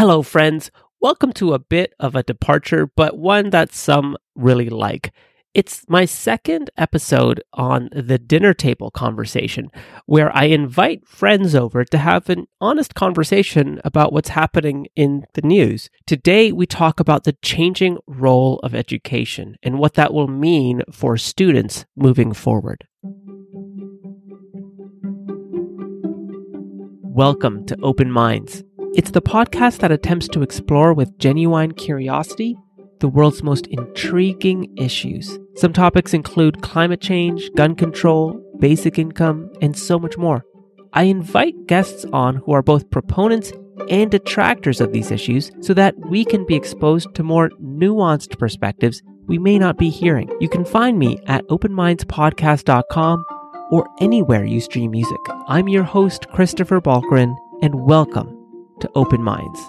Hello, friends. Welcome to a bit of a departure, but one that some really like. It's my second episode on the dinner table conversation, where I invite friends over to have an honest conversation about what's happening in the news. Today, we talk about the changing role of education and what that will mean for students moving forward. Welcome to Open Minds. It's the podcast that attempts to explore with genuine curiosity the world's most intriguing issues. Some topics include climate change, gun control, basic income, and so much more. I invite guests on who are both proponents and detractors of these issues so that we can be exposed to more nuanced perspectives we may not be hearing. You can find me at openmindspodcast.com or anywhere you stream music. I'm your host, Christopher Balkaran, and welcome to Open Minds.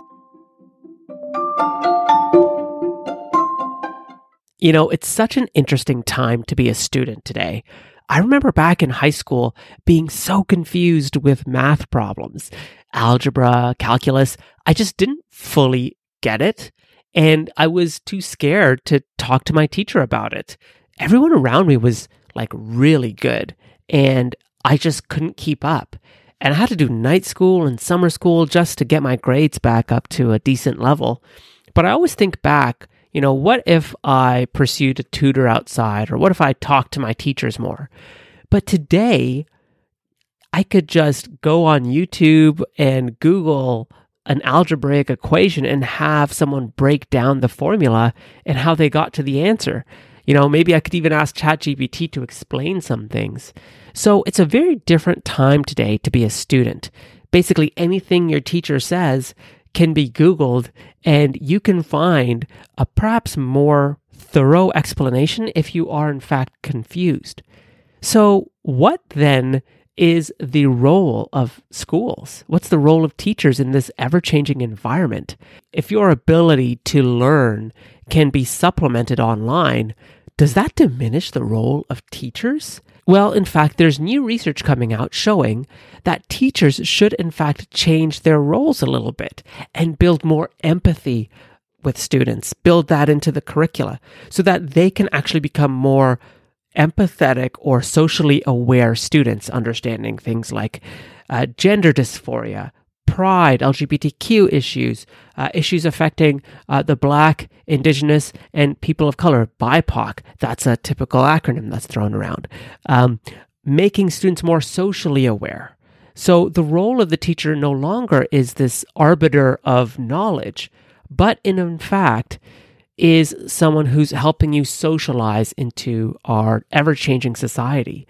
You know, it's such an interesting time to be a student today. I remember back in high school being so confused with math problems, algebra, calculus. I just didn't fully get it. And I was too scared to talk to my teacher about it. Everyone around me was like really good, and I just couldn't keep up. And I had to do night school and summer school just to get my grades back up to a decent level. But I always think back, you know, what if I pursued a tutor outside or what if I talked to my teachers more? But today, I could just go on YouTube and Google an algebraic equation and have someone break down the formula and how they got to the answer. You know, maybe I could even ask ChatGPT to explain some things. So it's a very different time today to be a student. Basically, anything your teacher says can be Googled and you can find a perhaps more thorough explanation if you are in fact confused. So, what then is the role of schools? What's the role of teachers in this ever changing environment? If your ability to learn can be supplemented online, does that diminish the role of teachers? Well, in fact, there's new research coming out showing that teachers should, in fact, change their roles a little bit and build more empathy with students, build that into the curricula so that they can actually become more empathetic or socially aware students, understanding things like uh, gender dysphoria, pride, LGBTQ issues, uh, issues affecting uh, the Black, Indigenous, and people of color, BIPOC. That's a typical acronym that's thrown around. Um, making students more socially aware. So the role of the teacher no longer is this arbiter of knowledge, but in, fact, is someone who's helping you socialize into our ever changing society.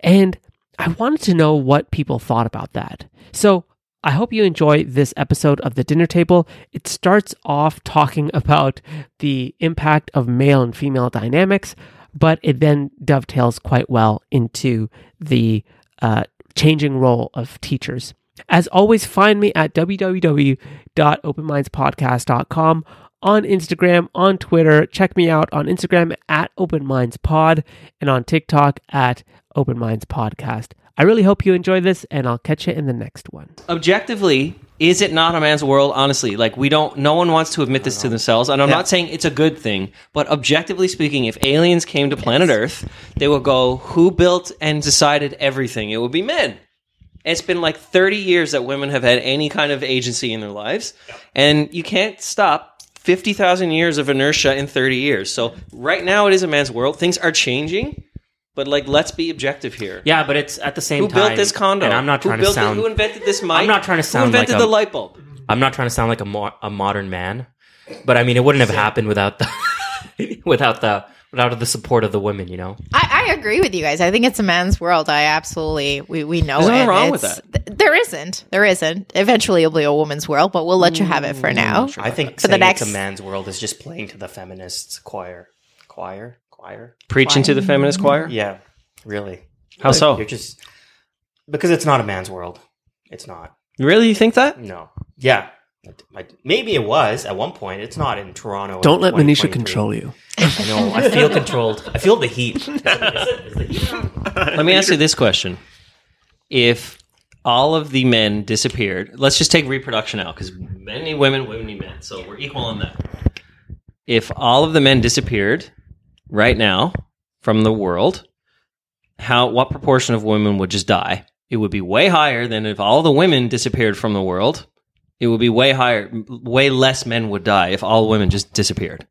And I wanted to know what people thought about that. So I hope you enjoy this episode of The Dinner Table. It starts off talking about the impact of male and female dynamics, but it then dovetails quite well into the uh, changing role of teachers. As always, find me at www.openmindspodcast.com on Instagram, on Twitter. Check me out on Instagram at OpenMindsPod and on TikTok at Open Minds Podcast. I really hope you enjoy this, and I'll catch you in the next one. objectively, is it not a man's world? Honestly, like we don't. No one wants to admit this to themselves, and I'm not saying it's a good thing. But objectively speaking, if aliens came to planet Earth, they would go, "Who built and decided everything?" It would be men. It's been like 30 years that women have had any kind of agency in their lives, and you can't stop 50,000 years of inertia in 30 years. So right now, it is a man's world. Things are changing. But like, let's be objective here. Yeah, but it's at the same Who time. Who built this condo? And I'm not Who trying to sound. It? Who invented this mic? I'm not trying to sound Who invented like a- the light bulb? I'm not trying to sound like a, mo- a modern man, but I mean, it wouldn't have happened without the without the without the support of the women. You know, I, I agree with you guys. I think it's a man's world. I absolutely we, we know There's it. nothing wrong with It's- th- there isn't. There isn't. Eventually, it'll be a woman's world, but we'll let you have it for mm, now. I think For the saying it's next- a man's world is just playing to the feminists choir, choir, choir. Preaching to the feminist choir. Yeah, really. How so? You're just because it's not a man's world. It's not. Really, you think that? No. Yeah. Maybe it was at one point. It's not in Toronto. Don't let Manisha control you. I know. I feel controlled. I feel the heat. Is it- is the heat? Let me ask you this question: If all of the men disappeared, let's just take reproduction out because men need women, women need men. So we're equal on that. If all of the men disappeared right now from the world, how what proportion of women would just die? It would be way higher than if all the women disappeared from the world. It would be way higher, way less men would die if all women just disappeared.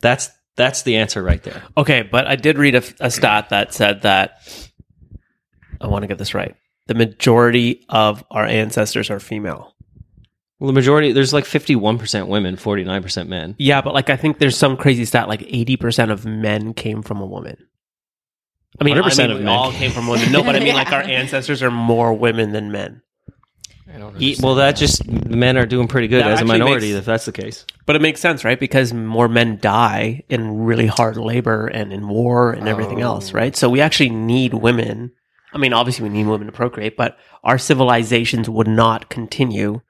That's that's the answer right there. Okay, but I did read a, a stat that said that I want to get this right. The majority of our ancestors are female. Well, the majority there's like 51% women, 49% men. Yeah, but like I think there's some crazy stat like 80% of men came from a woman. I mean, 100% I mean, of we men. all came from women. No, but I mean like our ancestors are more women than men. I don't well, that just men are doing pretty good That as a minority makes- if that's the case. But it makes sense, right? Because more men die in really hard labor and in war and everything oh. else, right? So we actually need women. I mean, obviously we need women to procreate, but our civilizations would not continue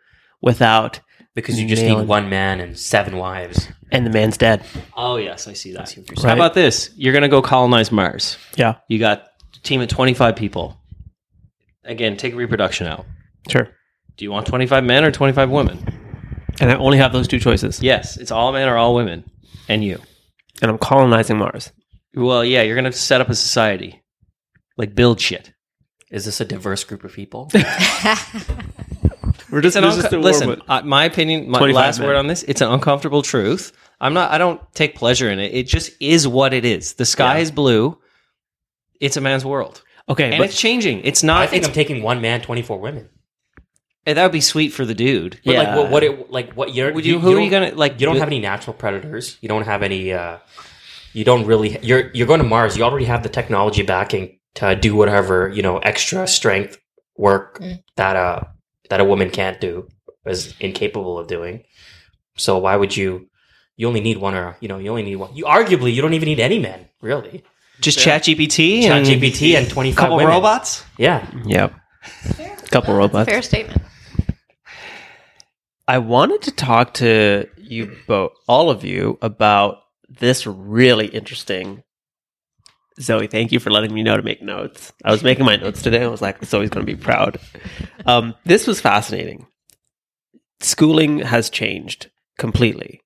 without because you just need it. one man and seven wives. and the man's dead. Oh yes, I see that. Right. How about this? You're going to go colonize Mars. Yeah, You got a team of 25 people. Again, take reproduction out. sure. Do you want 25 men or 25 women? And I only have those two choices. Yes, it's all men or all women, and you. And I'm colonizing Mars. Well, yeah, you're going to set up a society, like build shit. Is this a diverse group of people? We're just, It's an unco- listen. Uh, my opinion, my last men. word on this. It's an uncomfortable truth. I'm not. I don't take pleasure in it. It just is what it is. The sky is blue. It's a man's world, Okay, and but it's changing. It's not. I think it's, I'm taking one man, twenty four women. And that would be sweet for the dude. But Yeah. like what, what it like what you're Would you- who are you gonna, like, you don't bu- have any natural predators. You don't have any uh you don't really you're you're going to Mars. You already have the technology backing to do whatever, you know, extra strength work Mm. that uh that a woman can't do is incapable of doing. So why would you you only need one or you know, you only need one. You arguably you don't even need any men, really. Just chat GPT and ChatGPT and 25 couple women. robots. Yeah. yep. Couple robots. Fair statement. I wanted to talk to you both, all of you, about this really interesting. Zoe, thank you for letting me know to make notes. I was making my notes today. I was like, Zoe's going to be proud. Um, this was fascinating. Schooling has changed completely.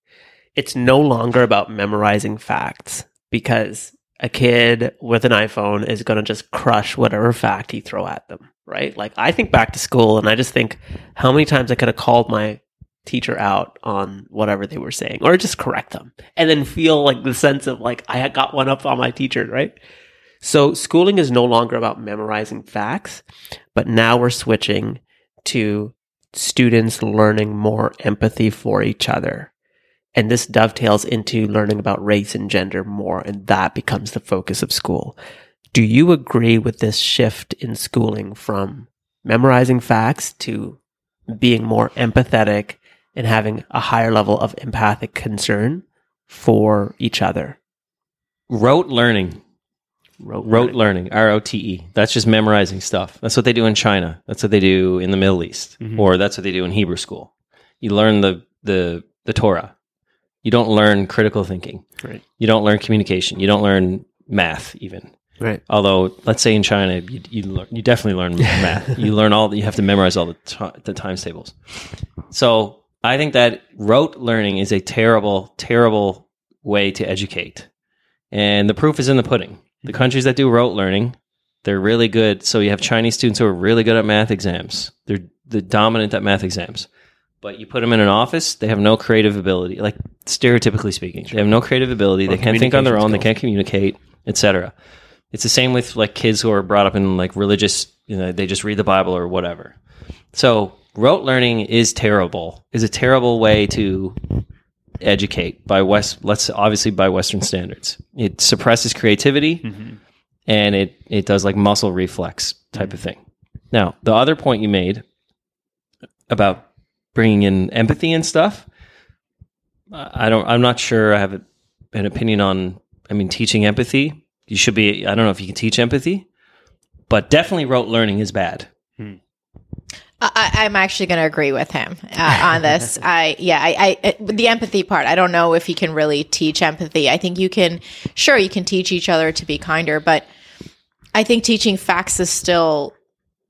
It's no longer about memorizing facts because a kid with an iPhone is going to just crush whatever fact you throw at them, right? Like, I think back to school and I just think how many times I could have called my teacher out on whatever they were saying or just correct them and then feel like the sense of like I got one up on my teacher, right? So schooling is no longer about memorizing facts, but now we're switching to students learning more empathy for each other. And this dovetails into learning about race and gender more, and that becomes the focus of school. Do you agree with this shift in schooling from memorizing facts to being more empathetic and having a higher level of empathic concern for each other? Rote learning. Rote Rote learning. R O T E. That's just memorizing stuff. That's what they do in China. That's what they do in the Middle East, Mhm. or that's what they do in Hebrew school. You learn the the the Torah. You don't learn critical thinking. Right. You don't learn communication. You don't learn math even. Right. Although, let's say in China, you you, learn, you definitely learn math. You learn all. You have to memorize all the ti the times tables. So I think that rote learning is a terrible, terrible way to educate, and the proof is in the pudding. The mm-hmm. countries that do rote learning, they're really good. So you have Chinese students who are really good at math exams. They're the dominant at math exams. But you put them in an office, they have no creative ability. Like stereotypically speaking, they have no creative ability. Or they can't think on their own. They can't communicate, etc. It's the same with like kids who are brought up in like religious. You know, they just read the Bible or whatever. So rote learning is terrible. Is a terrible way to educate by West. Let's obviously by Western standards. It suppresses creativity mm-hmm. and it it does like muscle reflex type of mm-hmm. thing. Now, the other point you made about bringing in empathy and stuff, I I don't. I'm not sure. I have a, an opinion on. I mean, teaching empathy. You should be. I don't know if you can teach empathy, but definitely rote learning is bad. I, I'm actually going to agree with him uh, on this. I yeah, I, I the empathy part. I don't know if he can really teach empathy. I think you can. Sure, you can teach each other to be kinder, but I think teaching facts is still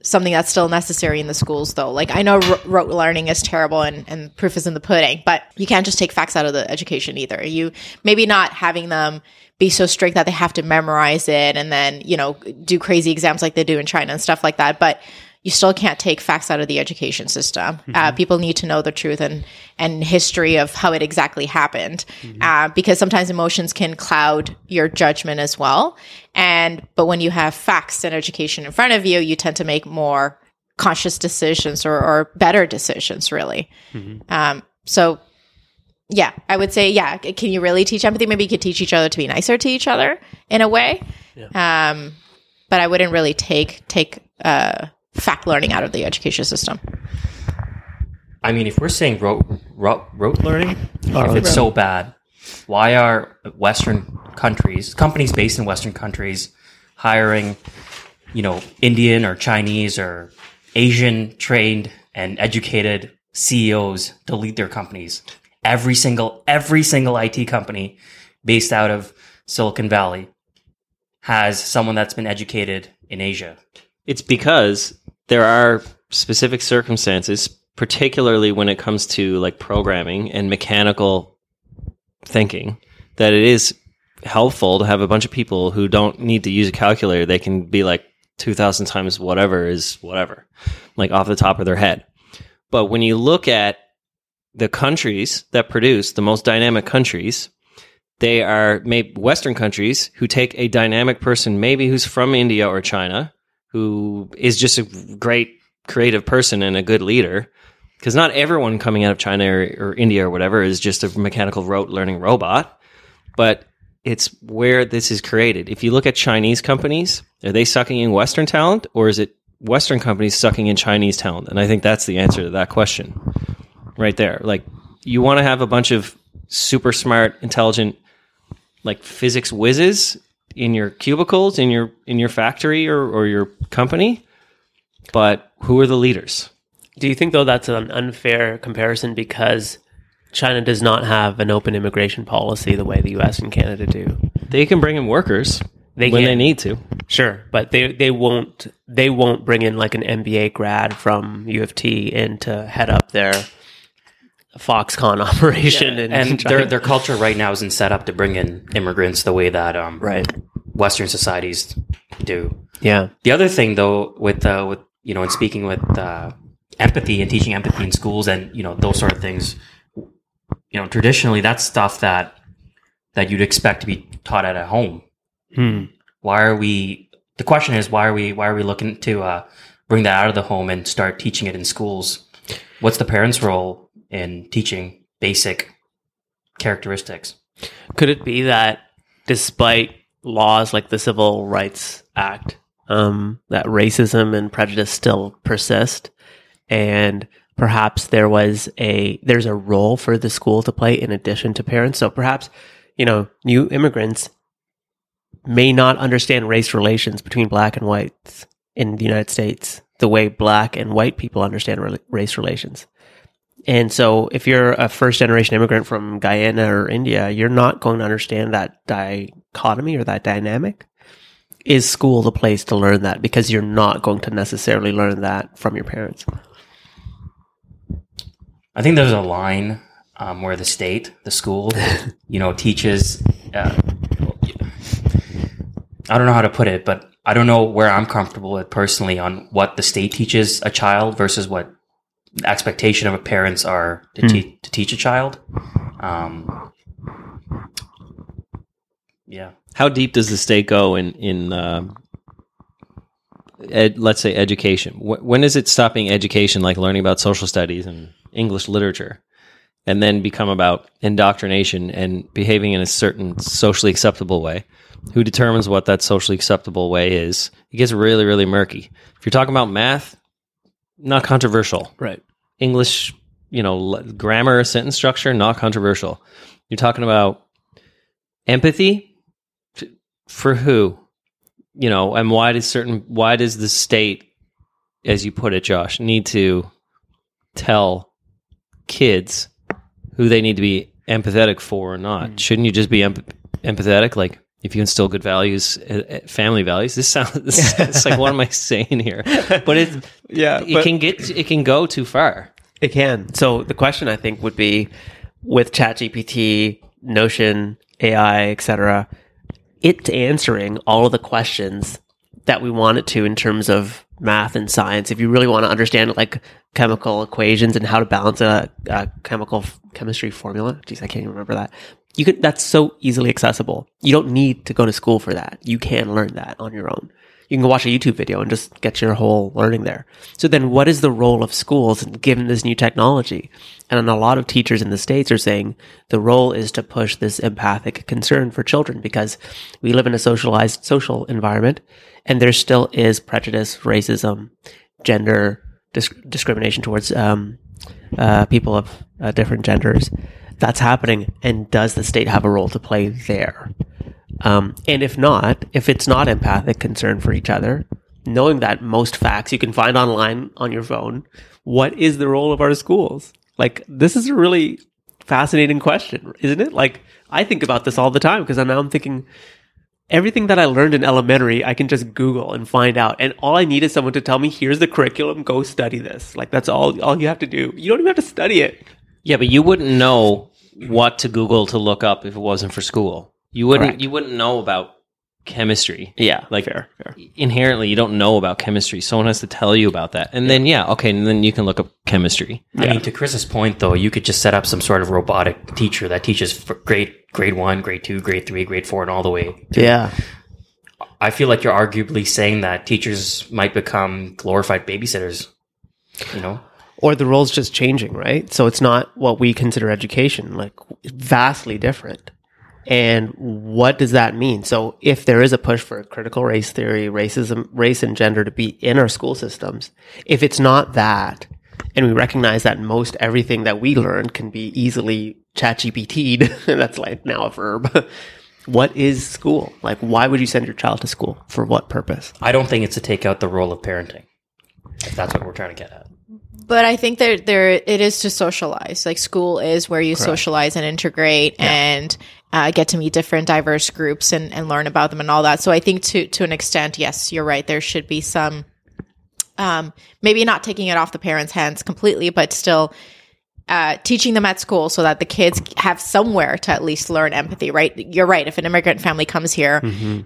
something that's still necessary in the schools though like i know ro- rote learning is terrible and, and proof is in the pudding but you can't just take facts out of the education either you maybe not having them be so strict that they have to memorize it and then you know do crazy exams like they do in china and stuff like that but you still can't take facts out of the education system. Uh, people need to know the truth and and history of how it exactly happened, uh, because sometimes emotions can cloud your judgment as well. And but when you have facts and education in front of you, you tend to make more conscious decisions or, or better decisions, really. Um, so. Yeah, I would say, yeah. Can you really teach empathy? Maybe you could teach each other to be nicer to each other in a way. Um, but I wouldn't really take take uh, fact learning out of the education system. I mean, if we're saying rote, rote, rote learning, oh, if it's so bad, why are Western countries, companies based in Western countries, hiring, you know, Indian or Chinese or Asian trained and educated CEOs to lead their companies? Every single, every single IT company based out of Silicon Valley has someone that's been educated in Asia. It's because there are specific circumstances, particularly when it comes to like programming and mechanical thinking, that it is helpful to have a bunch of people who don't need to use a calculator. They can be like 2000 times whatever is whatever, like off the top of their head. But when you look at the countries that produce the most dynamic countries, they are Western countries who take a dynamic person, maybe who's from India or China, who is just a great creative person and a good leader. Because not everyone coming out of China or, or India or whatever is just a mechanical rote learning robot, but it's where this is created. If you look at Chinese companies, are they sucking in Western talent or is it Western companies sucking in Chinese talent? And I think that's the answer to that question right there. Like, you want to have a bunch of super smart, intelligent, like physics whizzes in your cubicles, in your in your factory or, or your company, but who are the leaders? Do you think though that's an unfair comparison because China does not have an open immigration policy the way the U.S. and Canada do? They can bring in workers They when can. they need to. Sure, but they they won't they won't bring in like an MBA grad from U of T in to head up their Foxconn operation in and China. their their culture right now isn't set up to bring in immigrants the way that um, right. Western societies do. Yeah. The other thing, though, with uh, with you know, in speaking with uh, empathy and teaching empathy in schools and you know those sort of things, you know, traditionally that's stuff that that you'd expect to be taught at a home. Hmm. Why are we? The question is, why are we? Why are we looking to uh, bring that out of the home and start teaching it in schools? What's the parents' role in teaching basic characteristics? Could it be that despite laws like the Civil Rights Act, um, that racism and prejudice still persist, and perhaps there was a there's a role for the school to play in addition to parents. So perhaps you know new immigrants may not understand race relations between black and whites in the United States the way black and white people understand rela- race relations. And so, if you're a first generation immigrant from Guyana or India, you're not going to understand that dichotomy or that dynamic. Is school the place to learn that? Because you're not going to necessarily learn that from your parents. I think there's a line um, where the state, the school, you know, teaches. Uh, I don't know how to put it, but I don't know where I'm comfortable with personally on what the state teaches a child versus what expectation of a parents are to, te- to teach a child. Um, yeah, How deep does the state go in in um ed, let's say education? Wh- when is it stopping education, like learning about social studies and English literature, and then become about indoctrination and behaving in a certain socially acceptable way? Who determines what that socially acceptable way is? It gets really, really murky. If you're talking about math, not controversial. Right. English, you know, l- grammar, sentence structure, not controversial. You're talking about empathy for who, you know, and why does certain why does the state, as you put it, Josh, need to tell kids who they need to be empathetic for or not? Hmm. Shouldn't you just be emp- empathetic? Like if you instill good values, uh, uh, family values. This sounds this, it's like what am I saying here? But it Yeah, it but- can get it can go too far. It can. So the question I think would be with ChatGPT, Notion, AI, etc. It's answering all of the questions that we want it to in terms of math and science. If you really want to understand like chemical equations and how to balance a, a chemical f- chemistry formula, geez, I can't even remember that. You can. That's so easily accessible. You don't need to go to school for that. You can learn that on your own. You can watch a YouTube video and just get your whole learning there. So then what is the role of schools given this new technology? And a lot of teachers in the States are saying the role is to push this empathic concern for children because we live in a socialized social environment and there still is prejudice, racism, gender dis- discrimination towards um, uh, people of uh, different genders. That's happening. And does the state have a role to play there? Um, and if not, if it's not empathic concern for each other, knowing that most facts you can find online on your phone, what is the role of our schools? Like, this is a really fascinating question, isn't it? Like, I think about this all the time because now I'm thinking everything that I learned in elementary, I can just Google and find out. And all I need is someone to tell me, here's the curriculum, go study this. Like, that's all, all you have to do. You don't even have to study it. Yeah, but you wouldn't know what to Google to look up if it wasn't for school. You wouldn't Correct. you wouldn't know about chemistry. Yeah. Like fair, fair. inherently you don't know about chemistry. Someone has to tell you about that. And then yeah, okay, and then you can look up chemistry. I mean, to Chris's point, though, you could just set up some sort of robotic teacher that teaches for grade grade one, grade two, grade three, grade four, and all the way. Yeah. I feel like you're arguably saying that teachers might become glorified babysitters. You know, or the role's just changing, right? So it's not what we consider education, like vastly different. And what does that mean? So if there is a push for critical race theory, racism, race and gender to be in our school systems, if it's not that, and we recognize that most everything that we learn can be easily chat GPT'd, that's like now a verb. what is school? Like, why would you send your child to school? For what purpose? I don't think it's to take out the role of parenting. If that's what we're trying to get at. But I think that there it is to socialize. Like school is where you socialize and integrate and uh, get to meet different diverse groups and, and learn about them and all that. So I think to to an extent, yes, you're right. There should be some um, maybe not taking it off the parents' hands completely, but still uh, teaching them at school so that the kids have somewhere to at least learn empathy, right? You're right. If an immigrant family comes here,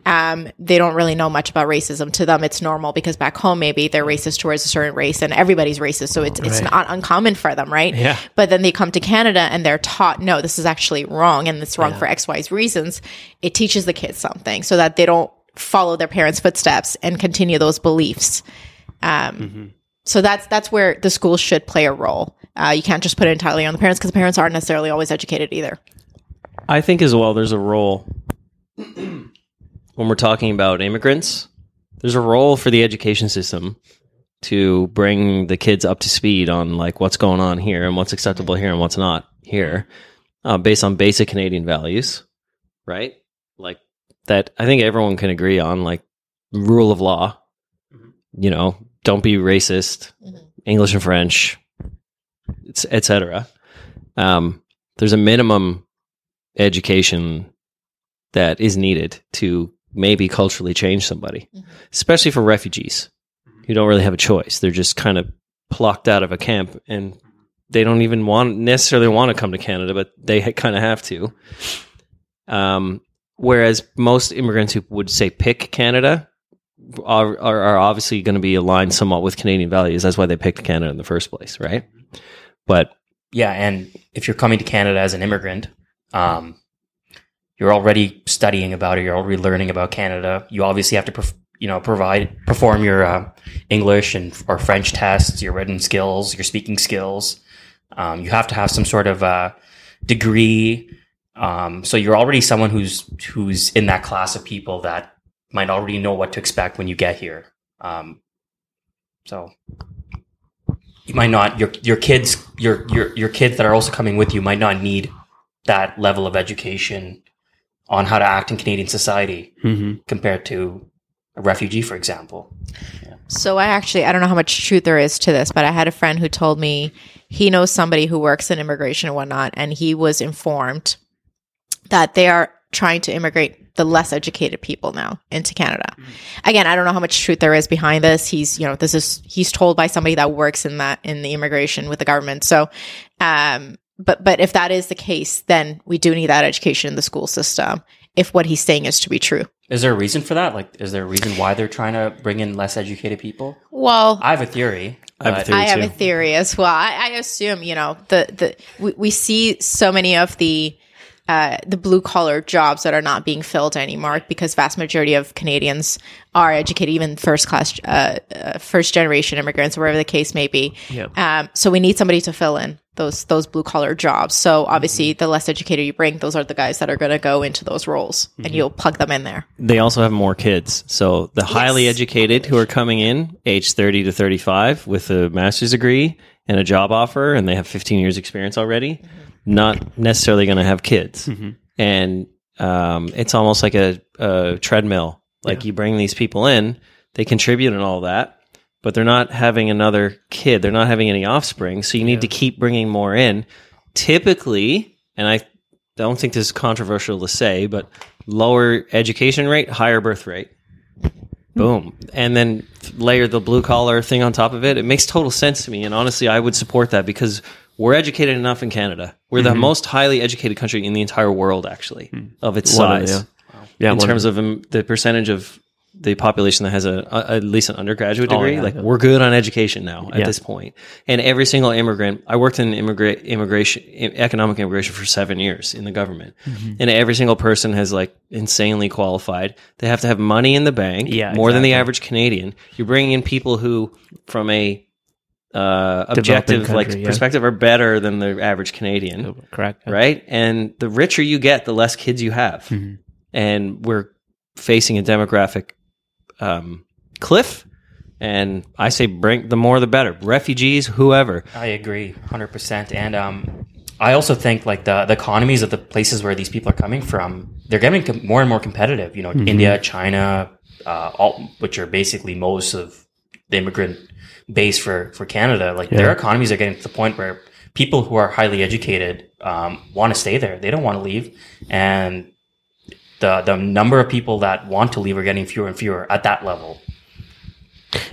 um, they don't really know much about racism. To them, it's normal because back home, maybe they're racist towards a certain race and everybody's racist. So it's, it's not uncommon for them, right? Yeah. But then they come to Canada and they're taught, no, this is actually wrong and it's wrong for X, Y's reasons. It teaches the kids something so that they don't follow their parents' footsteps and continue those beliefs. Um, So that's that's where the school should play a role. Uh, you can't just put it entirely on the parents because the parents aren't necessarily always educated either. I think as well there's a role when we're talking about immigrants, there's a role for the education system to bring the kids up to speed on like what's going on here and what's acceptable here and what's not here, uh, based on basic Canadian values, right? Like that, I think everyone can agree on, like rule of law. You know, don't be racist, English and French, etc. Um, there's a minimum education that is needed to maybe culturally change somebody, especially for refugees who don't really have a choice. They're just kind of plucked out of a camp and they don't even want necessarily want to come to Canada, but they kind of have to. Um, whereas most immigrants who would say pick Canada are, are, obviously going to be aligned somewhat with Canadian values. That's why they picked Canada in the first place, right? But Yeah, and if you're coming to Canada as an immigrant, um, you're already studying about it. You're already learning about Canada. You obviously have to, perf- you know, provide perform your uh, English and or French tests, your written skills, your speaking skills. Um, you have to have some sort of uh, degree. Um, so you're already someone who's who's in that class of people that might already know what to expect when you get here. Um, so you might not your your kids your your your kids that are also coming with you might not need that level of education on how to act in Canadian society Mm-hmm. compared to a refugee, for example. So I actually I don't know how much truth there is to this, but I had a friend who told me he knows somebody who works in immigration and whatnot, and he was informed that they are trying to immigrate the less educated people now into Canada. Again, I don't know how much truth there is behind this. He's, you know, this is he's told by somebody that works in that in the immigration with the government. So, um, but but if that is the case, then we do need that education in the school system. If what he's saying is to be true. Is there a reason for that? Like, is there a reason why they're trying to bring in less educated people? Well, I have a theory. I have a theory. I have a theory as well. I, I assume you know the the we, we see so many of the uh, the blue collar jobs that are not being filled anymore because vast majority of Canadians are educated, even first class, uh, uh, first generation immigrants, wherever the case may be. Yeah. Um, so we need somebody to fill in those those blue collar jobs. So obviously, the less educated you bring, those are the guys that are going to go into those roles, and you'll plug them in there. they also have more kids. So the highly educated who are coming in, age 30 to 35, with a master's degree and a job offer, and they have 15 years experience already, not necessarily going to have kids. And um, it's almost like a, a treadmill. Like you bring these people in, they contribute and all that, but they're not having another kid. They're not having any offspring. So you need to keep bringing more in. Typically, and I don't think this is controversial to say, but lower education rate, higher birth rate. Boom. And then layer the blue collar thing on top of it. It makes total sense to me. And honestly, I would support that because we're educated enough in Canada. We're the most highly educated country in the entire world, actually, of its One of- size. Yeah, in terms of um, the percentage of the population that has a, a at least an undergraduate Oh, degree, yeah. like we're good on education now at Yeah. this point. And every single immigrant, I worked in immigration, economic immigration for seven years in the government, Mm-hmm. and every single person has like insanely qualified. They have to have money in the bank, Yeah, more than the average Canadian. You're bringing in people who, from a uh, objective like yeah. perspective, are better than the average Canadian correct. right? And the richer you get, the less kids you have. Mhm. And we're facing a demographic um, cliff. And I say, bring the more the better. Refugees, whoever. I agree, hundred percent. And um, I also think like the the economies of the places where these people are coming from, they're getting com- more and more competitive. You know, India, China, uh, all which are basically most of the immigrant base for for Canada. Like their economies are getting to the point where people who are highly educated um, want to stay there. They don't want to leave, and the the number of people that want to leave are getting fewer and fewer at that level.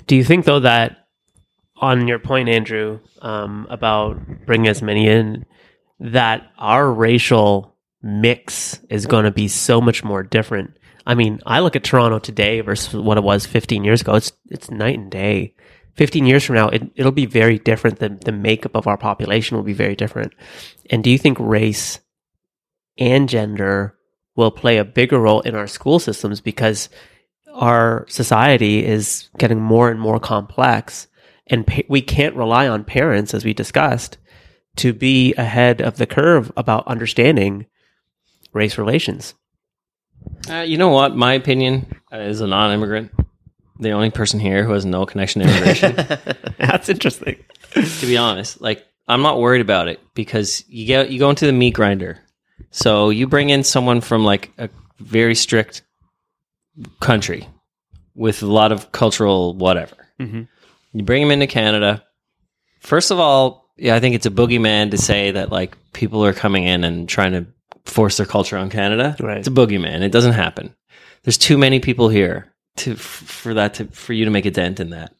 Do you think though that on your point, Andrew, um, about bringing as many in, that our racial mix is going to be so much more different? I mean, I look at Toronto today versus what it was 15 years ago. It's it's night and day. 15 years from now, it, it'll be very different. The, the makeup of our population will be very different. And do you think race and gender will play a bigger role in our school systems because our society is getting more and more complex and pa- we can't rely on parents as we discussed to be ahead of the curve about understanding race relations Uh, you know what? My opinion as a non immigrant, the only person here who has no connection to immigration, that's interesting to be honest, like, I'm not worried about it because you get you go into the meat grinder. So you bring in someone from like a very strict country with a lot of cultural whatever. Mhm. You bring them into Canada. First of all, yeah, I think it's a boogeyman to say that like people are coming in and trying to force their culture on Canada. Right. It's a boogeyman. It doesn't happen. There's too many people here to for that to for you to make a dent in that.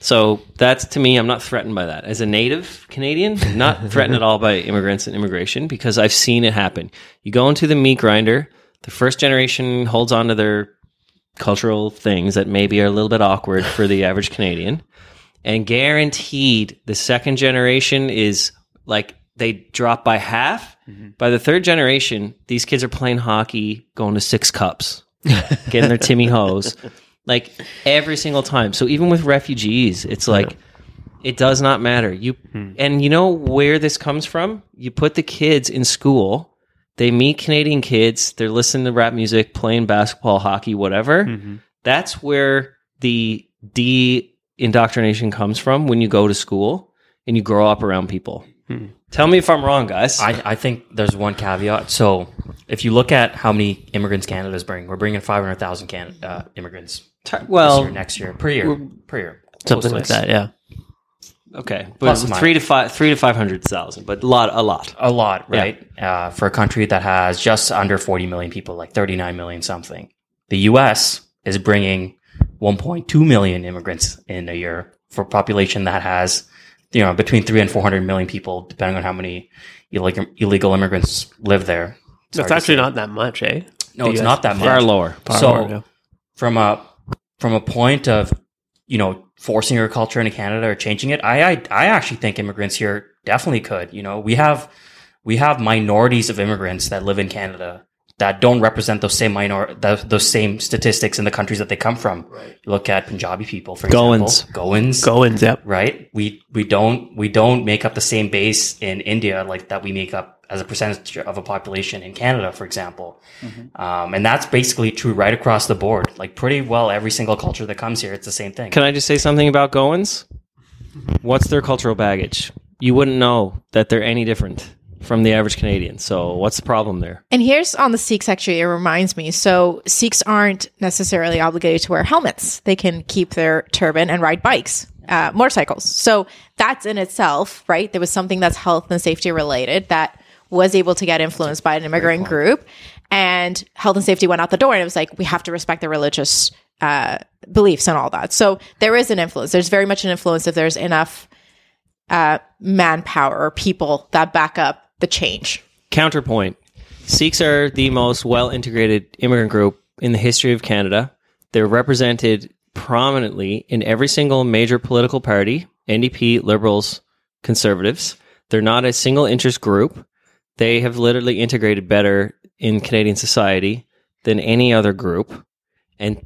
So that's to me, I'm not threatened by that. As a native Canadian, not threatened at all by immigrants and immigration because I've seen it happen. You go into the meat grinder, the first generation holds on to their cultural things that maybe are a little bit awkward for the average Canadian. And guaranteed the second generation is like they drop by half. Mm-hmm. By the third generation, these kids are playing hockey, going to six cups, getting their Timmy Ho's, like every single time. So even with refugees, it's like it does not matter. You hmm. and you know where this comes from? You put the kids in school, they meet Canadian kids, they're listening to rap music, playing basketball, hockey, whatever. Mm-hmm. That's where the de indoctrination comes from when you go to school and you grow up around people. Hmm. Tell me if I'm wrong, guys. I, I think there's one caveat. So if you look at how many immigrants Canada's bringing, we're bringing 500,000 Can- uh, immigrants T- this well, year, next year, per year, per year. something like that yeah Okay, but Plus or three to five, three to five hundred thousand, but a lot, a lot. a lot, right? Uh, for a country that has just under 40 million people, like 39 million something. The U.S. is bringing 1.2 million immigrants in a year for a population that has, you know, between three and 400 million people, depending on how many illegal, illegal immigrants live there. That's Sorry to actually not that much, eh? no, it's US. not that much. Far lower. So lower, yeah. from a from a point of you know forcing your culture into Canada or changing it, I I, I actually think immigrants here definitely could. You know, we have we have minorities of immigrants that live in Canada that don't represent those same minor those, those same statistics in the countries that they come from. Right. Look at Punjabi people, for Goans. example, Goans, Goins, yep. right? We we don't we don't make up the same base in India like that we make up as a percentage of a population in Canada, for example. Um, and that's basically true right across the board. Like pretty well every single culture that comes here, it's the same thing. Can I just say something about Goans? What's their cultural baggage? You wouldn't know that they're any different from the average Canadian. So what's the problem there? And here's on the Sikhs, actually, it reminds me. So Sikhs aren't necessarily obligated to wear helmets. They can keep their turban and ride bikes, uh, motorcycles. So that's in itself, right? There was something that's health and safety related that was able to get influenced by an immigrant group. And health and safety went out the door. And it was like, we have to respect the religious uh, beliefs and all that. So there is an influence. There's very much an influence if there's enough uh, manpower or people that back up the change. Counterpoint Sikhs are the most well integrated immigrant group in the history of Canada. They're represented prominently in every single major political party NDP, Liberals, Conservatives. They're not a single interest group. They have literally integrated better in Canadian society than any other group. And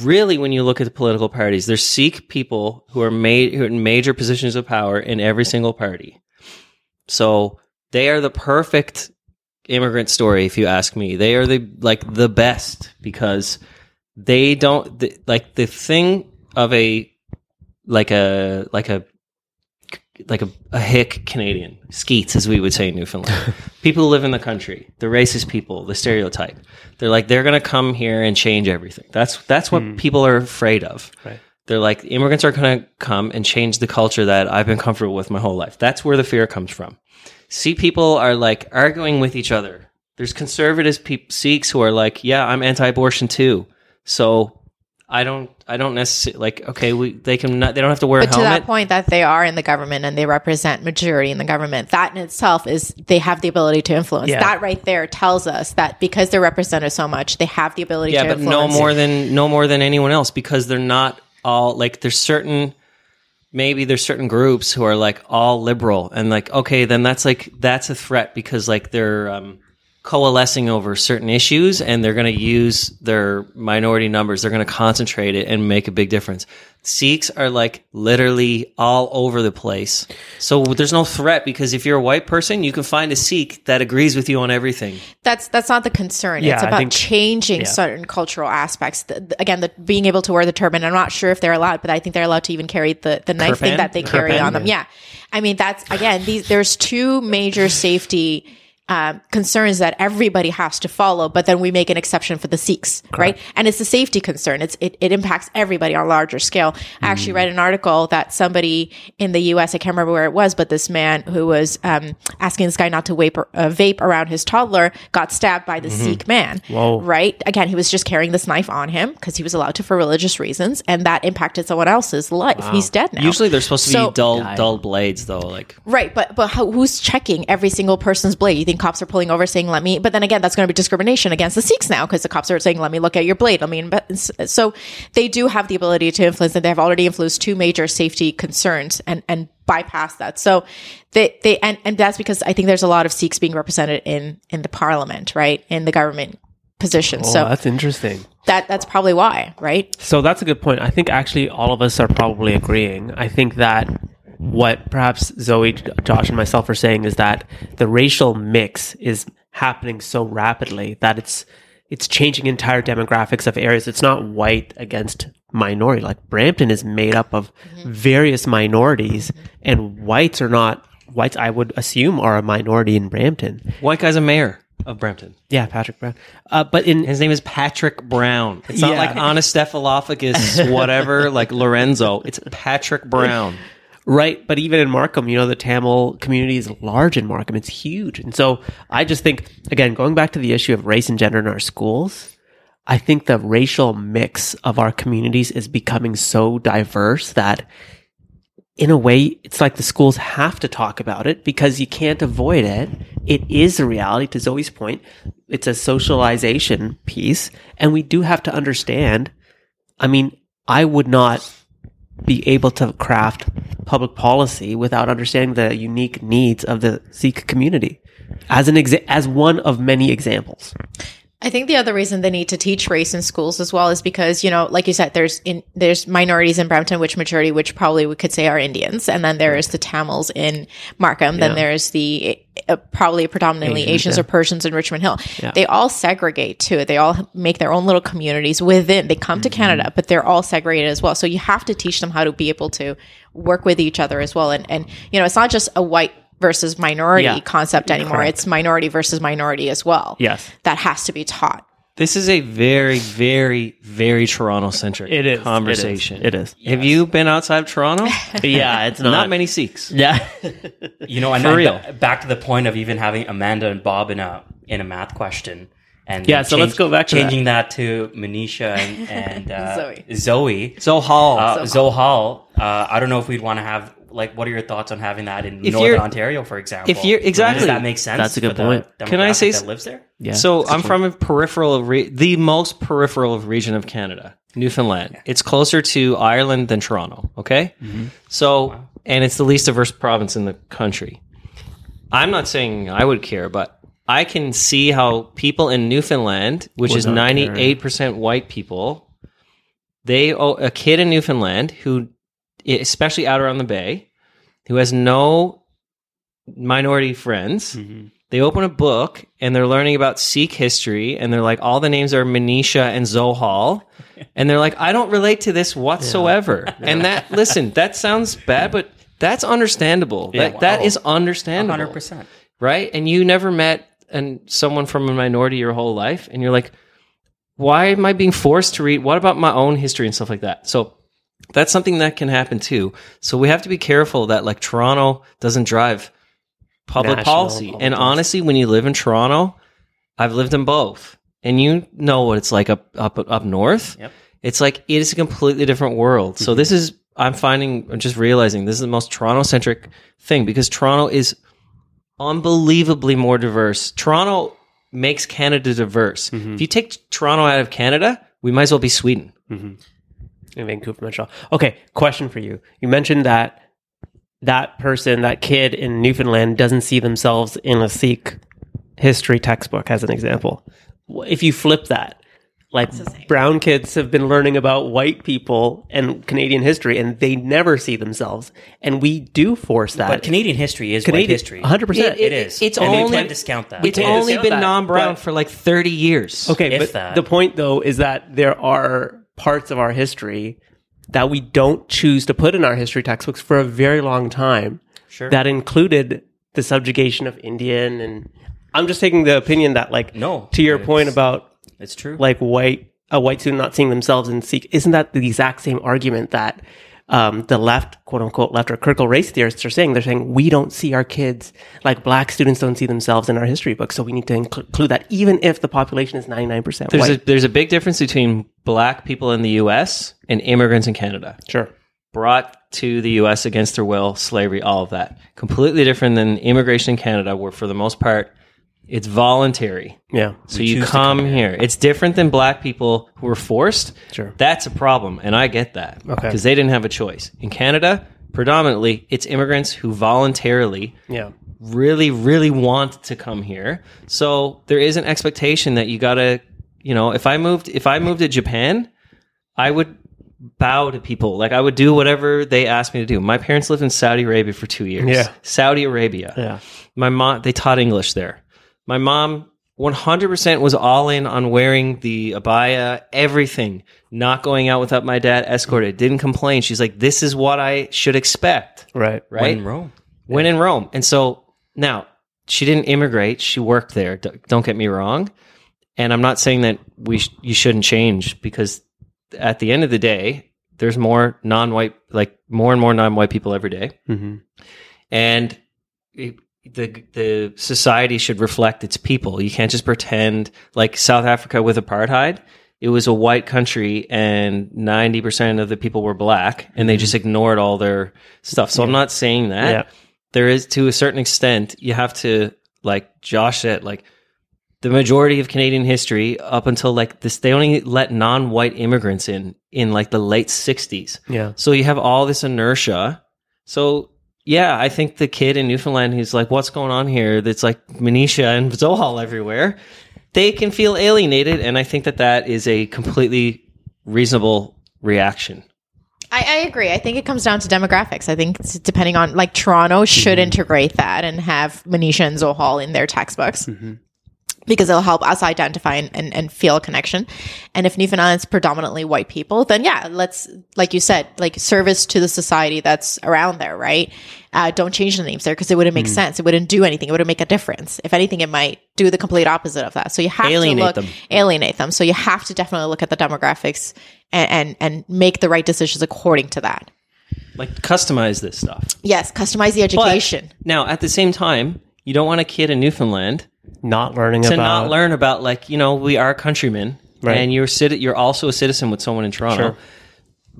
really, when you look at the political parties, there's Sikh people who are who are in major positions of power in every single party. So they are the perfect immigrant story, if you ask me. They are the like the best because they don't the, like the thing of a like a like a like a, a hick Canadian skeets, as we would say in Newfoundland. people who live in the country, the racist people, the stereotype. They're like they're gonna come here and change everything. That's that's what hmm. people are afraid of. Right. They're like immigrants are gonna come and change the culture that I've been comfortable with my whole life. That's where the fear comes from. See, people are like arguing with each other. There's conservative peop Sikhs who are like, yeah, I'm anti-abortion too. So I don't, I don't necessarily like. Okay, we they can not, they don't have to wear But a to that point that they are in the government and they represent majority in the government, that in itself is they have the ability to influence. Yeah. That right there tells us that because they're represented so much, they have the ability yeah, to but no more than no more than anyone else because they're not all like. There's certain maybe there's certain groups who are like all liberal and like okay, then that's like that's a threat because like they're um, coalescing over certain issues and they're going to use their minority numbers. They're going to concentrate it and make a big difference. Sikhs are like literally all over the place. So there's no threat because if you're a white person, you can find a Sikh that agrees with you on everything. That's that's not the concern. Yeah, it's about think- changing yeah. certain cultural aspects. The, the- again, the being able to wear the turban. I'm not sure if they're allowed, but I think they're allowed to even carry the the knife thing that they carry Kirpan, on them. Yeah, I mean that's again. These there's two major safety. Um, concerns that everybody has to follow, but then we make an exception for the Sikhs, right? And it's a safety concern. It's it, it impacts everybody on a larger scale. I actually read an article that somebody in the U.S. I can't remember where it was, but this man who was um, asking this guy not to vape, uh, vape around his toddler got stabbed by the Sikh man. Whoa. Right? Again, he was just carrying this knife on him because he was allowed to for religious reasons, and that impacted someone else's life. He's dead now. Usually they're supposed to So- be dull, dull blades, though. Like Right, but but how, who's checking every single person's blade? Think cops are pulling over saying, "Let me"? But then again, that's going to be discrimination against the Sikhs now because the cops are saying, "Let me look at your blade." I mean, but so they do have the ability to influence, and they have already influenced two major safety concerns and and bypass that. So they they and and that's because I think there's a lot of Sikhs being represented in in the parliament, right, in the government positions. Oh, so that's interesting. that that's probably why, right? So that's a good point. I think actually all of us are probably agreeing. I think that what perhaps Zoe, Josh, and myself are saying is that the racial mix is happening so rapidly that it's it's changing entire demographics of areas. It's not white against minority. Like Brampton is made up of various minorities, and whites are not whites. I would assume are a minority in Brampton. white guy's a mayor of Brampton. Yeah, Patrick Brown. Uh, but in His name is Patrick Brown. It's not Yeah. like Anastephalophagus, whatever, like Lorenzo. It's Patrick Brown. Right, but even in Markham, you know, the Tamil community is large in Markham. It's huge. And so I just think, again, going back to the issue of race and gender in our schools, I think the racial mix of our communities is becoming so diverse that in a way, it's like the schools have to talk about it because you can't avoid it. It is a reality to Zoe's point. It's a socialization piece and we do have to understand. I mean, I would not be able to craft public policy without understanding the unique needs of the Sikh community as an exa- as one of many examples. I think the other reason they need to teach race in schools as well is because you know, like you said, there's in there's minorities in Brampton, which majority, which probably we could say are Indians, and then there is the Tamils in Markham. Then Yeah. there's the uh, probably predominantly Asians, Asians yeah. or Persians in Richmond Hill. Yeah. They all segregate too. They all make their own little communities within. They come to Mm-hmm. Canada, but they're all segregated as well. So you have to teach them how to be able to work with each other as well. And and you know, it's not just a white versus minority Yeah. concept anymore. Correct. It's minority versus minority as well. Yes. That has to be taught. This is a very, very, very Toronto centric It is conversation. It is. Have you been outside of Toronto? Yeah, it's not, Not many Sikhs. Yeah. You know, and For real. back to the point of even having Amanda and Bob in a in a math question, and Yeah, then so let's go back to changing that. to Manisha and, and uh, Zoe. Zoe. So Hall. Uh, Zohal. Zohal. Uh, I don't know if we'd want to have like. What are your thoughts on having that in If Northern Ontario, for example? if you're- exactly. does that makes sense? That's a good point. Can I say demographic that lives there? Yeah. so I'm from a peripheral of re- the most peripheral of region of Canada, Newfoundland. It's closer to Ireland than Toronto. Okay, mm-hmm. so and it's the least diverse province in the country. I'm not saying I would care, but I can see how people in Newfoundland, which Would is 98% white people, they oh, a kid in Newfoundland who, especially out around the bay, who has no minority friends. Mm-hmm. They open a book and they're learning about Sikh history, and they're like, all the names are Manisha and Zohal, and they're like, I don't relate to this whatsoever. And that, listen, that sounds bad, but that's understandable. that that wow. is understandable Hundred percent. right? And you never met and someone from a minority your whole life, and you're like, why am I being forced to read? What about my own history and stuff like that? So that's something that can happen too. So we have to be careful that like Toronto doesn't drive public National policy. and honestly, when you live in Toronto, I've lived in both, and you know what it's like up up up north. Yep. It's like it is a completely different world. So mm-hmm. this is I'm finding I'm just realizing this is the most Toronto centric thing because Toronto is unbelievably more diverse. Toronto makes Canada diverse. Mm-hmm. If you take Toronto out of Canada, we might as well be Sweden. Mm-hmm. In Vancouver, Montreal. Okay, question for you. You mentioned that that person, that kid in Newfoundland, doesn't see themselves in a Sikh history textbook, as an example. If you flip that, like brown kids have been learning about white people and Canadian history, and they never see themselves, and we do force that. But Canadian history is Canadian- white history. 100%. It is. It's and only- we can't discount that. It's only been that, non-brown but- for like 30 years. Okay, if but that. the point though is that there are parts of our history that we don't choose to put in our history textbooks for a very long time. Sure. That included the subjugation of Indian and I'm just taking the opinion that like No, to your point about it's true. like white a white student not seeing themselves in Sikh isn't that the exact same argument that um, the left, quote unquote, left or critical race theorists are saying? They're saying we don't see our kids like black students don't see themselves in our history books, so we need to inclu- include that, even if the population is ninety nine percent There's white. a, there's a big difference between black people in the U.S. and immigrants in Canada. sure. Brought to the U.S. against their will, slavery, all of that. Completely different than immigration in Canada, where for the most part, it's voluntary. Yeah. So you come, come here. It's different than black people who are forced. Sure. That's a problem, and I get that. Okay. Because they didn't have a choice. In Canada, predominantly, it's immigrants who voluntarily Yeah. really, really want to come here. So there is an expectation that you gotta, you know, if I moved, if I moved to Japan, I would bow to people. Like I would do whatever they asked me to do. My parents lived in Saudi Arabia for two years. Yeah. Saudi Arabia. Yeah. My mom, they taught English there. My mom, 100% was all in on wearing the abaya, everything, not going out without my dad escorted, didn't complain. She's like, this is what I should expect. Right. Right. When in Rome. When in Rome. And so now she didn't immigrate. She worked there. D- Don't get me wrong. And I'm not saying that we sh- you shouldn't change because at the end of the day, there's more non-white, like more and more non-white people every day. hmm and it, the the society should reflect its people. You can't just pretend like South Africa with apartheid. It was a white country, and ninety percent of the people were black, and they mm-hmm. just ignored all their stuff. So I'm not saying that. Yeah. There is, to a certain extent, you have to like Josh said, like the majority of Canadian history up until like this, they only let non-white immigrants in in like the late '60s. Yeah. So you have all this inertia. So yeah, I think the kid in Newfoundland who's like, "What's going on here?" That's like Manisha and Zohal everywhere. They can feel alienated, and I think that that is a completely reasonable reaction. I, I agree. I think it comes down to demographics. I think it's depending on like Toronto should mm-hmm. integrate that and have Manisha and Zohal in their textbooks. Mm-hmm. Because it'll help us identify and, and, and feel a connection. And if Newfoundland's predominantly white people, then yeah, let's, like you said, like service to the society that's around there, right? Uh, don't change the names there because it wouldn't make sense. It wouldn't do anything. It wouldn't make a difference. If anything, it might do the complete opposite of that. So you have Alienate to look, them. alienate them. So you have to definitely look at the demographics and, and, and make the right decisions according to that. Like customize this stuff. Yes, customize the But education. now, at the same time, you don't want a kid in Newfoundland Not learning to about not learn about like you know we are countrymen, Right. and you're citi- you're also a citizen with someone in Toronto. Sure.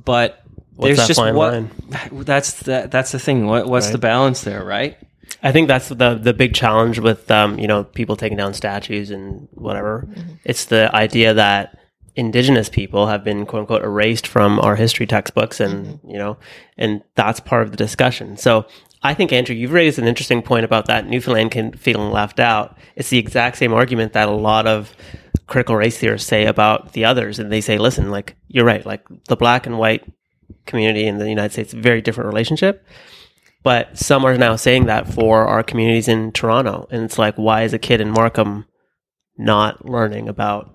But What's there's that just fine what line? that's the that's the thing. What, what's Right. the balance there, right? I think that's the the big challenge with um, you know people taking down statues and whatever. It's the idea that indigenous people have been quote unquote erased from our history textbooks, and you know, and that's part of the discussion. So I think Andrew, you've raised an interesting point about that Newfoundland can feeling left out. It's the exact same argument that a lot of critical race theorists say about the others, and they say, listen, like you're right, like the black and white community in the United States, very different relationship. But some are now saying that for our communities in Toronto. And it's like, why is a kid in Markham not learning about?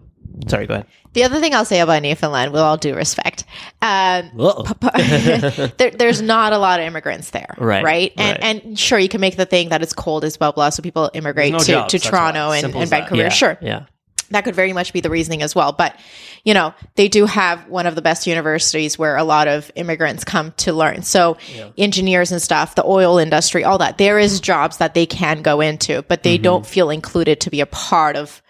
Sorry, go ahead. The other thing I'll say about Newfoundland, with all due respect, um, there, there's not a lot of immigrants there, Right, Right, and right. and sure, you can make the thing that it's cold as blah blah, so people immigrate no to, jobs, to Toronto and, and. Vancouver. Yeah, Sure, Yeah. that could very much be the reasoning as well. But you know, they do have one of the best universities where a lot of immigrants come to learn. So engineers and stuff, the oil industry, all that. There is jobs that they can go into, but they don't feel included to be a part of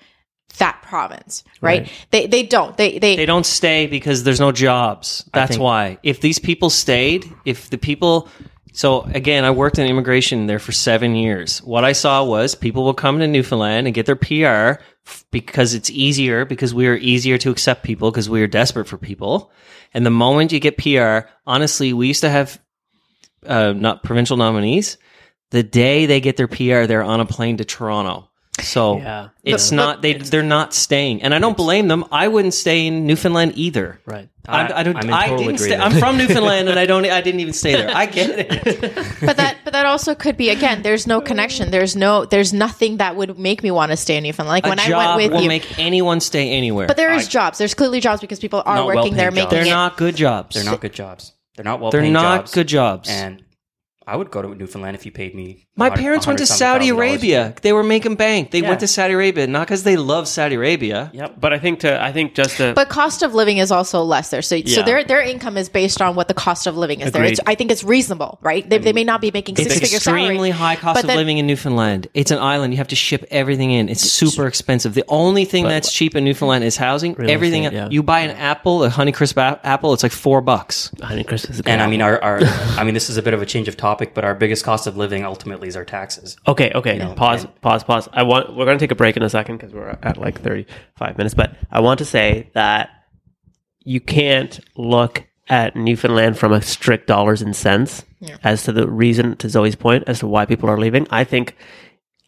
that province, right? Right. They they don't. They they, They don't stay because there's no jobs. That's think- why. If these people stayed, if the people so again, I worked in immigration there for seven years. What I saw was people will come to Newfoundland and get their PR f- because it's easier, because we are easier to accept people, because we are desperate for people. And the moment you get PR, honestly, we used to have uh, not provincial nominees. The day they get their PR, they're on a plane to Toronto. So Yeah. it's not they they're not staying, and I don't blame them. I wouldn't stay in Newfoundland either. Right. I, I don't. I'm I didn't stay. I'm from Newfoundland, and I don't. I didn't even stay there. I get it. but that but that also could be again there's no connection there's no there's nothing that would make me want to stay in newfoundland like A when i went with you, will you make anyone stay anywhere. but there is jobs there's clearly jobs because people are working there well-paid making jobs. they're it not good jobs. They're not good jobs. They're not well. They're not jobs. good jobs. And I would go to Newfoundland if you paid me. My parents went to a hundred something Saudi thousand dollars a year. Arabia. They were making bank. They Yeah. went to Saudi Arabia not because they love Saudi Arabia. Yep. But I think to I think just to but cost of living is also less there so so their their income is based on what the cost of living is there it's, i think it's reasonable right they, they may not be making six figure extremely salary high cost of then- living in Newfoundland. It's an island. You have to ship everything in. It's super expensive. The only thing that's cheap in Newfoundland is housing. Real everything estate, yeah. you buy an apple, a Honeycrisp a- apple, it's like four bucks. Honey Christmas. And I mean, our, our I mean, this is a bit of a change of topic, but our biggest cost of living ultimately is our taxes. Okay, okay. know, pause, and- pause, pause. I want we're going to take a break in a second because we're at like 35 minutes, but I want to say that you can't look at Newfoundland from a strict dollars and cents as to the reason to Zoe's point as to why people are leaving. I think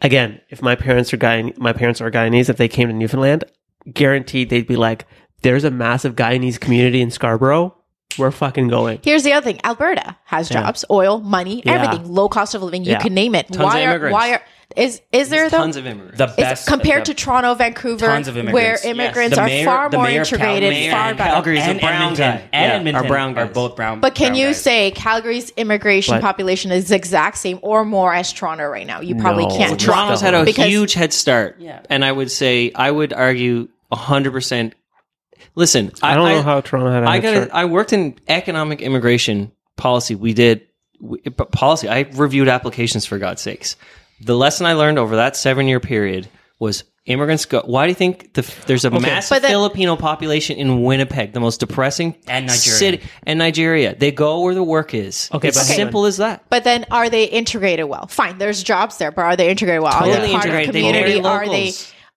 again, if my parents are Guyan, my parents are Guyanese, if they came to Newfoundland, guaranteed they'd be like, "There's a massive Guyanese community in Scarborough. We're fucking going." Here's the other thing: Alberta has jobs, oil, money, Yeah. everything, low cost of living. You Yeah. can name it. Tons why of are immigrants. why are is is there though? Tons of immigrants. The Is- best compared the- to Toronto, Vancouver, Tons of where immigrants. Yes. immigrants are mayor- far more integrated, Calgary far and better. Calgary is a and brown Edmonton, guy. and Yeah, Edmonton are brown are both brown. But can brown you guys. say Calgary's immigration But- population is the exact same or more as Toronto right now? You probably No. can't. Toronto's had a huge head start. Yeah. And I would say, I would argue 100% listen. I don't know how Toronto had. a I head got. start. I worked in economic immigration policy. We did we, but policy. I reviewed applications for God's sakes. The lesson I learned over that seven year period was immigrants go. Why do you think the, there's a massive But Filipino population in Winnipeg, the most depressing And Nigeria. city, and Nigeria? They go where the work is. Okay, it's but simple as that. But then, are they integrated well? Fine, there's jobs there, but are they integrated well? are they part integrated. of They community? marry are they?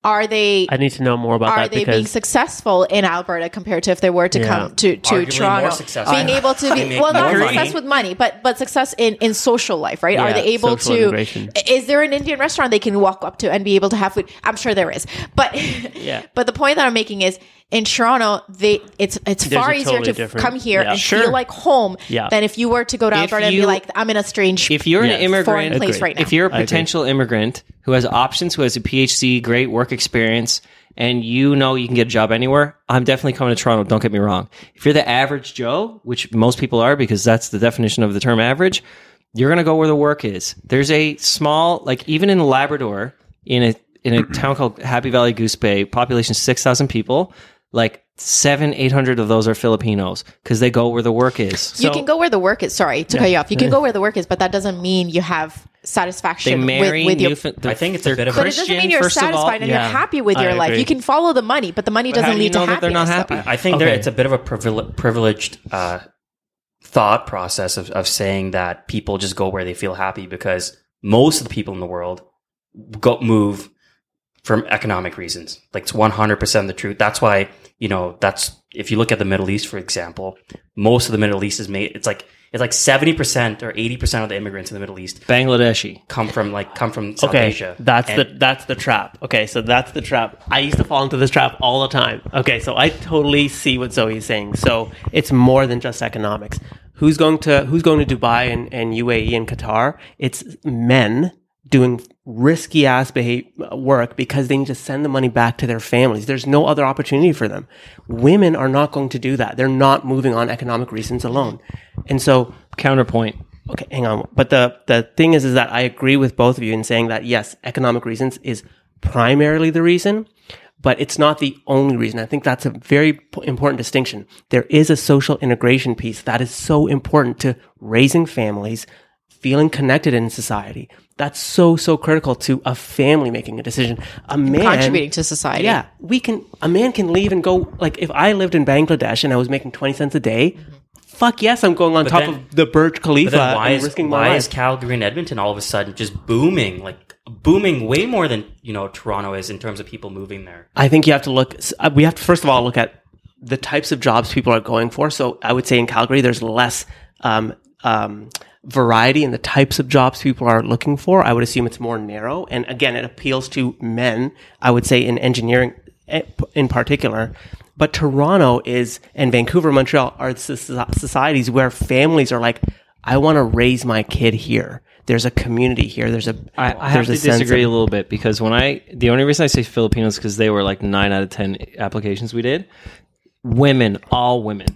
Locals. Are they? I need to know more about Are that they being successful in Alberta compared to if they were to Yeah. come to, to Arguably Toronto? more successful. Being able to They be make well, not more success with money, but but success in in social life, right? are Yeah, they able social to? integration. Is there an Indian restaurant they can walk up to and be able to have food? I'm sure there is, but Yeah. But the point that I'm making is in Toronto, they it's it's There's far easier totally to different- come here yeah. and Sure. feel like home Yeah. than if you were to go to If Alberta and be you- like, I'm in a strange. If you're Yes. an immigrant, Foreign place Agreed. right now. if you're a agree. potential immigrant who has options, who has a PhD, great work experience, and you know you can get a job anywhere, I'm definitely coming to Toronto. Don't get me wrong. If you're the average Joe, which most people are because that's the definition of the term average, you're going to go where the work is. There's a small, like even in Labrador, in a in a town called Happy Valley Goose Bay, population six thousand people, like seven, eight hundred of those are Filipinos because they go where the work is. you can go where the work is. Sorry to cut you off. You can go where the work is, but that doesn't mean you have They satisfaction marry with, with your. Newfound- I think it's a they're bit of a- But it doesn't Christian, mean you're first of all. satisfied and Yeah, you're happy with I your life. agree. You can follow the money, but the money how doesn't do you lead to know that they're not happiness. happy? I think Okay. it's a bit of a privile- privileged uh, thought process of, of saying that people just go where they feel happy because most of the people in the world go move from economic reasons. Like it's one hundred percent the truth. That's why you know that's if you look at the Middle East, for example, most of the Middle East is made. It's like it's like seventy percent or eighty percent of the immigrants in the Middle East Bangladeshi. come from like come from South okay, Asia. that's And- the that's the trap. Okay, so that's the trap. I used to fall into this trap all the time. Okay, so I totally see what Zoe is saying. So it's more than just economics. Who's going to who's going to Dubai and, and UAE and Qatar? It's men doing risky ass behave, work because they need to send the money back to their families. There's no other opportunity for them. Women are not going to do that. They're not moving on economic reasons alone. And so Counterpoint. Okay, hang on. But the the thing is, is that I agree with both of you in saying that yes, economic reasons is primarily the reason, but it's not the only reason. I think that's a very p- important distinction. There is a social integration piece that is so important to raising families, feeling connected in society. That's so so critical to a family making a decision. A man Contributing to society. yeah, we can. A man can leave and go. Like if I lived in Bangladesh and I was making twenty cents a day, fuck yes, I'm going on top then- of the Burj Khalifa But then why and is risking why life. is Calgary and Edmonton all of a sudden just booming like booming way more than you know Toronto is in terms of people moving there? I think you have to look. uh, We have to first of all look at the types of jobs people are going for. So I would say in Calgary, there's less um, um, variety in the types of jobs people are looking for. I would assume it's more narrow, and again, it appeals to men. I would say in engineering, eh, in particular. But Toronto is and Vancouver, Montreal are societies where families are like, I want to raise my kid here. There's a community here. There's a I, I have to disagree of- a little bit because when I the only reason I say Filipinos because they were like nine out of ten applications we did. Women, all women.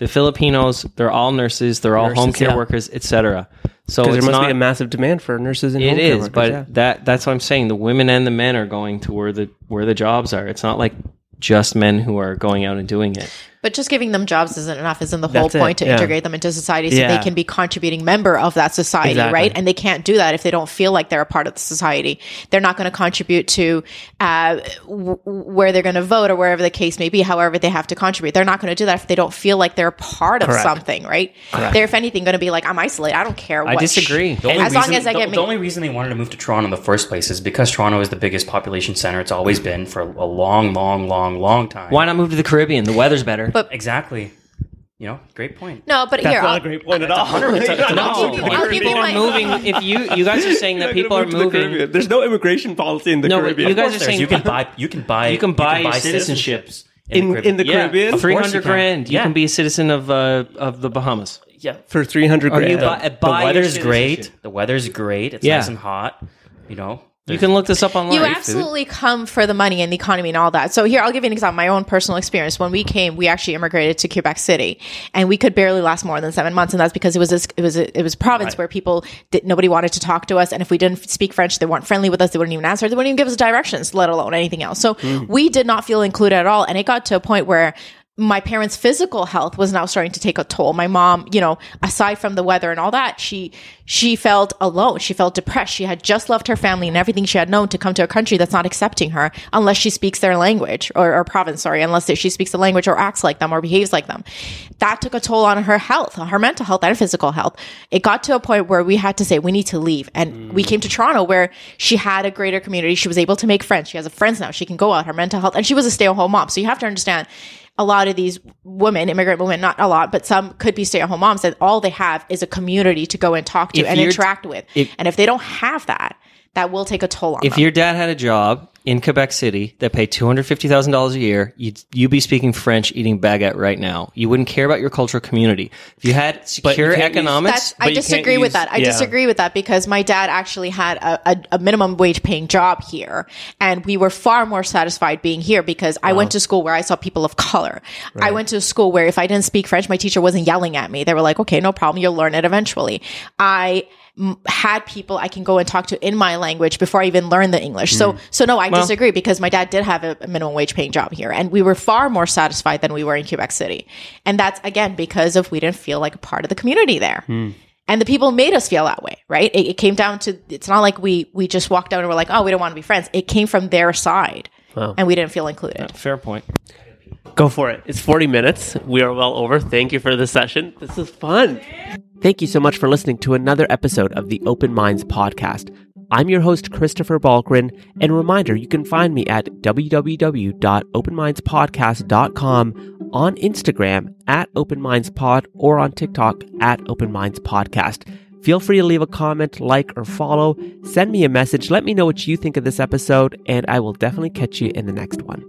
The Filipinos, they're all nurses, they're all Nurses, home care yeah. workers, etc. So there must not, be a massive demand for nurses and It home care workers, but yeah. that that's what I'm saying. The women and the men are going to where the where the jobs are. It's not like just men who are going out and doing it. But just giving them jobs isn't enough. Isn't the whole That's it, point to yeah. integrate them into society so Yeah. they can be contributing member of that society, Exactly. right? And they can't do that if they don't feel like they're a part of the society. They're not going to contribute to uh, w- where they're going to vote or wherever the case may be. However, they have to contribute. They're not going to do that if they don't feel like they're a part of Correct. something, right? They're, if anything, going to be like, I'm isolated. I don't care. I disagree. The only As long as I the, get the me- only reason they wanted to move to Toronto in the first place is because Toronto is the biggest population center. It's always been for a long, long, long, long time. Why not move to the Caribbean? The weather's better. But- Exactly. You know, great point. No, but That's here, not I'll- a great point at all. no, I'll give you- I'll give you people are my- moving. If you you guys are saying that people are moving, There's no immigration policy in the No, but Caribbean. you guys are there's- saying you can buy you can buy you can buy, your citizenships citizenships. in in the Yeah, Caribbean Of three you hundred can. grand. You Yeah. can be a citizen of uh, of the Bahamas. Yeah, for three hundred Or grand. you buy- the buy your weather's great. citizenship. The weather's great. It's Yeah. nice and hot. You know, You can look this up online. You absolutely come for the money and the economy and all that. So here, I'll give you an example. My own personal experience. When we came, we actually immigrated to Quebec City, and we could barely last more than seven months, and that's because it was this, it was a, it was a province where people did, nobody wanted to talk to us, and if we didn't speak French, they weren't friendly with us. They wouldn't even answer. They wouldn't even give us directions, let alone anything else. So hmm. we did not feel included at all, and it got to a point where my parents' physical health was now starting to take a toll. My mom, you know, aside from the weather and all that, she she felt alone. She felt depressed. She had just left her family and everything she had known to come to a country that's not accepting her unless she speaks their language or, or province, sorry, unless she speaks the language or acts like them or behaves like them. That took a toll on her health, her mental health and physical health. It got to a point where we had to say we need to leave, and we came to Toronto where she had a greater community. She was able to make friends. She has friends now. She can go out. Her mental health, and she was a stay-at-home mom. So you have to understand a lot of these women, immigrant women, not a lot, but some could be stay at home moms, and all they have is a community to go and talk to If and interact with. if- and if they don't have that, that will take a toll on If them. your dad had a job in Quebec City that paid two hundred fifty thousand dollars a year, you'd you'd be speaking French, eating baguette right now. You wouldn't care about your cultural community. If you had secure can't use- economics, That's, but I disagree with use- that. I yeah. disagree with that because my dad actually had a, a, a minimum wage paying job here, and we were far more satisfied being here because I went to school where I saw people of color. I went to a school where if I didn't speak French, my teacher wasn't yelling at me. They were like, "Okay, no problem, you'll learn it eventually." I m- had people I can go and talk to in my language before I even learned the English. So, mm. so no, I disagree because my dad did have a, minimum wage paying job here, and we were far more satisfied than we were in Quebec City, and that's again because of we didn't feel like a part of the community there. Hmm. And the people made us feel that way, right? It, it came down to it's not like we we just walked out and we're like, oh, we don't want to be friends. It came from their side, and we didn't feel included. fair point. Go for it. It's 40 minutes. We are well over. Thank you for the session. This is fun. Thank you so much for listening to another episode of the Open Minds podcast. I'm your host, Christopher Balkaran, and reminder you can find me at www.openmindspodcast.com, on Instagram at OpenMindsPod, or on TikTok at OpenMindsPodcast. Feel free to leave a comment, like, or follow. Send me a message. Let me know what you think of this episode, and I will definitely catch you in the next one.